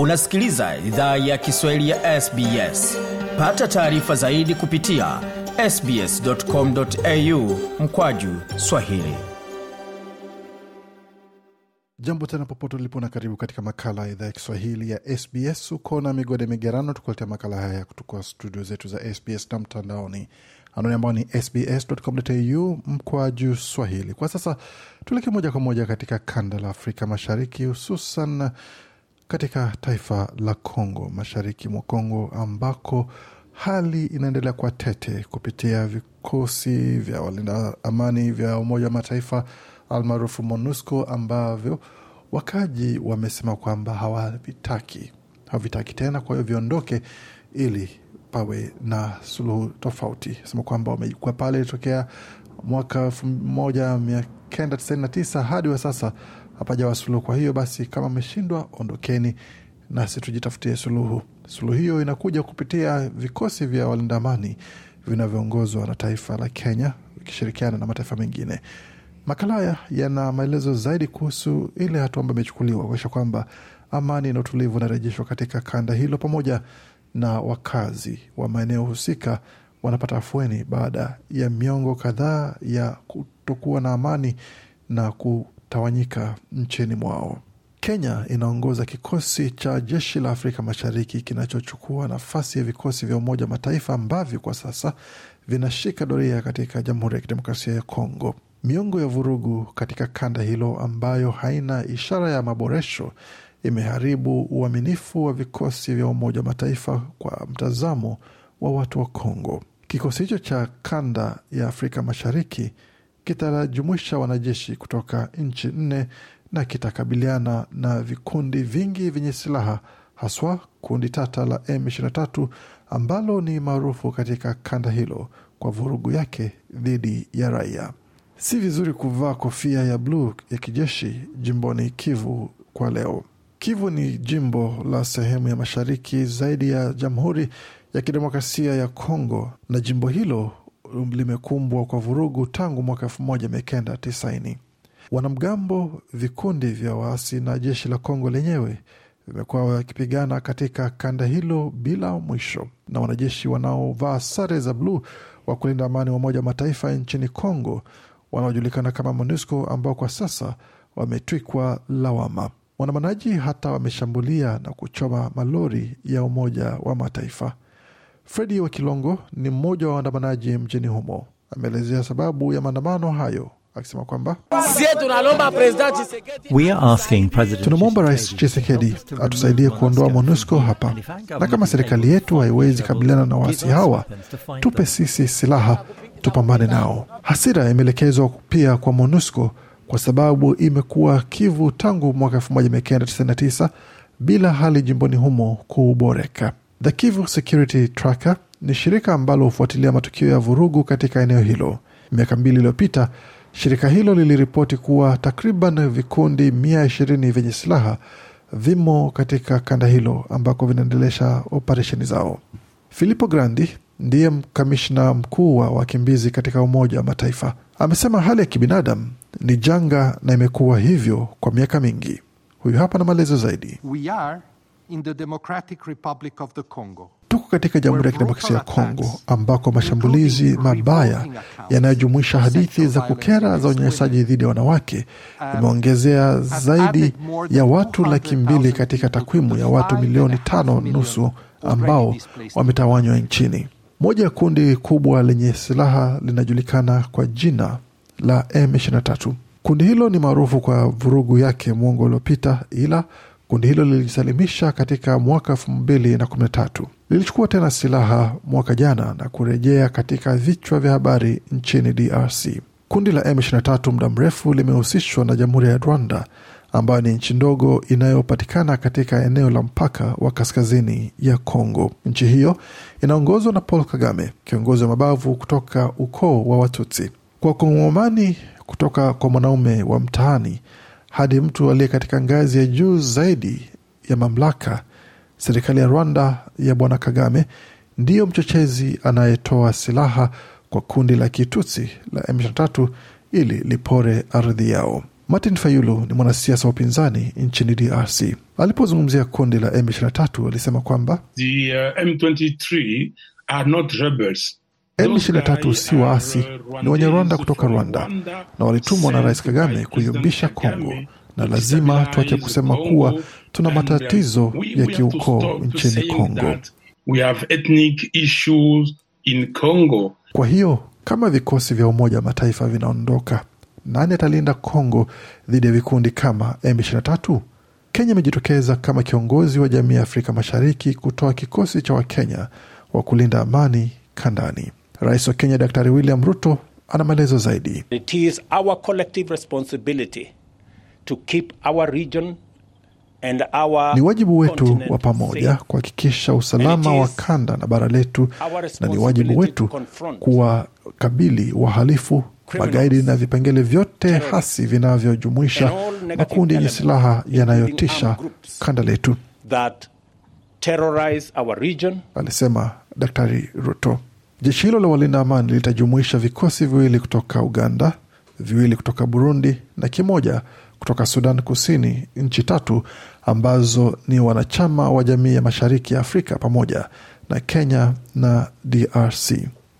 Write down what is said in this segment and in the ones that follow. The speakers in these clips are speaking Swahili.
unasikiliza idhaa ya kiswahili ya sbs pata taarifa zaidi kupitia sbscomau mkwaju swahili. Jambo tena popote ulipo na karibu katika makala ya idhaa ya kiswahili ya sbs uko na migode migerano tukuletea makala haya kutoka studio zetu za sbs na mtandaoni. Anwani ambao ni sbs.com.au mkwa juu swahili. Kwa sasa tuelekee moja kwa moja katika kanda la afrika mashariki hususan katika taifa la congo mashariki mwa congo ambako hali inaendelea kuwa tete kupitia vikosi vya walinda amani vya umoja wa mataifa almaarufu monusco ambavyo wakaji wamesema kwamba hawavitaki hawavitaki tena kwa hiyo viondoke ili pawe na suluhu tofauti. Sema kwamba wamekuwa pale tokea mwaka elfu moja mia kenda tisaini na tisa hadi wa sasa hapajawa suluhu kwa hiyo basi kama ameshindwa ondokeni nasi tujitafutie suluhu. Suluhu hiyo inakuja kupitia vikosi vya walinda amani vinavyoongozwa na taifa la kenya ikishirikiana na mataifa mengine. Makala haya yana maelezo zaidi kuhusu ile hatua ambayo imechukuliwa kuakisha kwamba amani na utulivu unarejeshwa katika kanda hilo pamoja na wakazi wa maeneo husika wanapata afueni baada ya miongo kadhaa ya kutokuwa na amani na kutawanyika nchini mwao. Kenya inaongoza kikosi cha jeshi la afrika mashariki kinachochukua nafasi ya vikosi vya umoja mataifa ambavyo kwa sasa vinashika doria katika jamhuri ya kidemokrasia ya kongo. Miongo ya vurugu katika kanda hilo ambayo haina ishara ya maboresho imeharibu uaminifu wa vikosi vya umoja mataifa kwa mtazamo wa watu wa kongo. Kikosi hicho cha kanda ya afrika mashariki kitajumuisha wanajeshi kutoka nchi nne na kitakabiliana na vikundi vingi vyenye silaha haswa kundi tata la M23 ambalo ni maarufu katika kanda hilo kwa vurugu yake dhidi ya raia. Si vizuri kuvaa kofia ya bluu ya kijeshi jimboni Kivu kwa leo. Kivu ni jimbo la sehemu ya mashariki zaidi ya Jamhuri ya Kidemokrasia ya Kongo, na jimbo hilo limekumbwa kwa vurugu tangu mwaka elfu moja mia kenda tisaini. Wanamgambo, vikundi vya waasi na jeshi la Kongo lenyewe vimekuwa wakipigana katika kanda hilo bila mwisho, na wanajeshi wanaovaa sare za bluu wa kulinda amani wa Umoja wa Mataifa nchini Kongo wanaojulikana kama MONUSCO ambao kwa sasa wametwikwa lawama. Waandamanaji hata wameshambulia na kuchoma malori ya Umoja wa Mataifa. Fredi wa Kilongo ni mmoja wa waandamanaji mjini humo, ameelezea sababu ya maandamano hayo akisema kwamba tunamwomba Rais Chisekedi atusaidie kuondoa MONUSCO hapa, na kama serikali yetu haiwezi kabiliana na waasi hawa, tupe sisi silaha tupambane nao. Hasira imeelekezwa pia kwa MONUSCO kwa sababu imekuwa Kivu tangu mwaka 1999 bila hali jimboni humo kuboreka. The Kivu Security Tracker ni shirika ambalo hufuatilia matukio ya vurugu katika eneo hilo. Miaka mbili iliyopita shirika hilo liliripoti kuwa takriban vikundi mia ishirini vyenye silaha vimo katika kanda hilo ambako vinaendelesha operesheni zao. Filippo Grandi ndiye kamishna mkuu wa wakimbizi katika Umoja wa Mataifa amesema hali ya kibinadamu ni janga na imekuwa hivyo kwa miaka mingi. Huyu hapa na maelezo zaidi. We are in the Democratic Republic of the Congo. Tuko katika Jamhuri ya Kidemokrasia ya Kongo ambako mashambulizi mabaya yanayojumuisha hadithi za kukera za unyanyasaji dhidi ya wanawake imeongezea zaidi ya watu laki mbili katika takwimu ya watu milioni tano nusu ambao wametawanywa nchini. Moja ya kundi kubwa lenye silaha linajulikana kwa jina la M23. Kundi hilo ni maarufu kwa vurugu yake mwongo uliopita, ila kundi hilo lilijisalimisha katika mwaka elfu mbili na kumi na tatu. Lilichukua tena silaha mwaka jana na kurejea katika vichwa vya habari nchini DRC. Kundi la M23 muda mrefu limehusishwa na Jamhuri ya Rwanda ambayo ni nchi ndogo inayopatikana katika eneo la mpaka wa kaskazini ya Kongo. Nchi hiyo inaongozwa na Paul Kagame, kiongozi wa mabavu kutoka ukoo wa Watutsi. Kwa Kongomani, kutoka kwa mwanaume wa mtaani hadi mtu aliye katika ngazi ya juu zaidi ya mamlaka, serikali ya Rwanda ya Bwana Kagame ndiyo mchochezi anayetoa silaha kwa kundi la kitutsi la M23 ili lipore ardhi yao. Martin Fayulu ni mwanasiasa wa upinzani nchini DRC. Alipozungumzia kundi la M23 alisema kwamba The uh, M23 are not rebels. M23 si waasi, ni wenye Rwanda kutoka Rwanda na walitumwa na Rais Kagame kuyumbisha Kongo, na lazima tuache kusema kuwa tuna matatizo ya kiukoo nchini Kongo. We have ethnic issues in Congo. Kwa hiyo kama vikosi vya Umoja wa Mataifa vinaondoka, nani atalinda Kongo dhidi ya vikundi kama M23? Kenya imejitokeza kama kiongozi wa jamii ya Afrika Mashariki kutoa kikosi cha Wakenya wa kulinda amani kandani. Rais wa Kenya Daktari William Ruto ana maelezo zaidi. It is our collective responsibility to keep our region and our Ni wajibu wetu wa pamoja kuhakikisha usalama wa kanda na bara letu, na ni wajibu wetu kuwakabili wahalifu, magaidi na vipengele vyote hasi vinavyojumuisha makundi yenye silaha yanayotisha kanda letu, that terrorize our region alisema Daktari Ruto. Jeshi hilo la walinda amani litajumuisha vikosi viwili kutoka Uganda, viwili kutoka Burundi na kimoja kutoka Sudan Kusini, nchi tatu ambazo ni wanachama wa jamii ya mashariki ya Afrika pamoja na Kenya na DRC.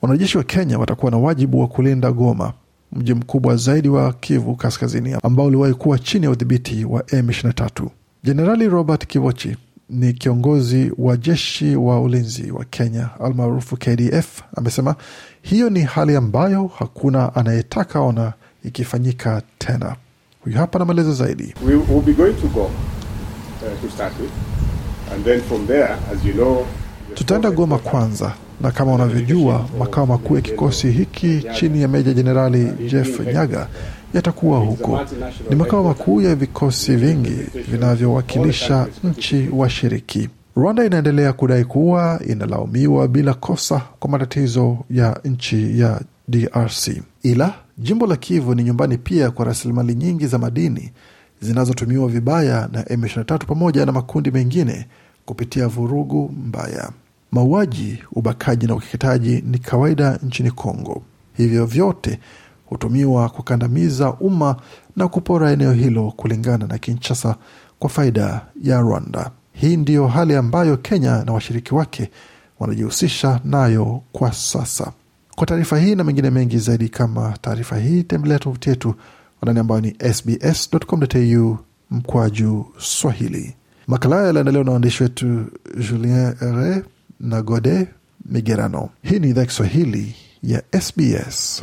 Wanajeshi wa Kenya watakuwa na wajibu wa kulinda Goma, mji mkubwa zaidi wa Kivu Kaskazini ambao uliwahi kuwa chini ya udhibiti wa M23. Jenerali Robert Kivochi ni kiongozi wa jeshi wa ulinzi wa Kenya almaarufu KDF amesema hiyo ni hali ambayo hakuna anayetaka ona ikifanyika tena. Huyu hapa na maelezo zaidi. We will be going to go uh, to start with, and then from there, as you know, the Tutaenda Goma kwanza, na kama unavyojua makao makuu ya kikosi hiki chini ya Meja Jenerali Jeff Nyaga yatakuwa huko. Ni makao makuu ya vikosi vingi vinavyowakilisha nchi washiriki. Rwanda inaendelea kudai kuwa inalaumiwa bila kosa kwa matatizo ya nchi ya DRC, ila jimbo la Kivu ni nyumbani pia kwa rasilimali nyingi za madini zinazotumiwa vibaya na M23 pamoja na makundi mengine kupitia vurugu mbaya. Mauaji, ubakaji na ukeketaji ni kawaida nchini Kongo. Hivyo vyote hutumiwa kukandamiza umma na kupora eneo hilo kulingana na Kinshasa kwa faida ya Rwanda. Hii ndiyo hali ambayo Kenya na washiriki wake wanajihusisha nayo kwa sasa. Kwa taarifa hii na mengine mengi zaidi kama taarifa hii, tembelea tovuti yetu anani ambayo ni sbs.com.au mkwaju Swahili. Makala haya yaliandaliwa na waandishi wetu Julien Re na Gode Migerano. Hii ni idhaa Kiswahili ya SBS.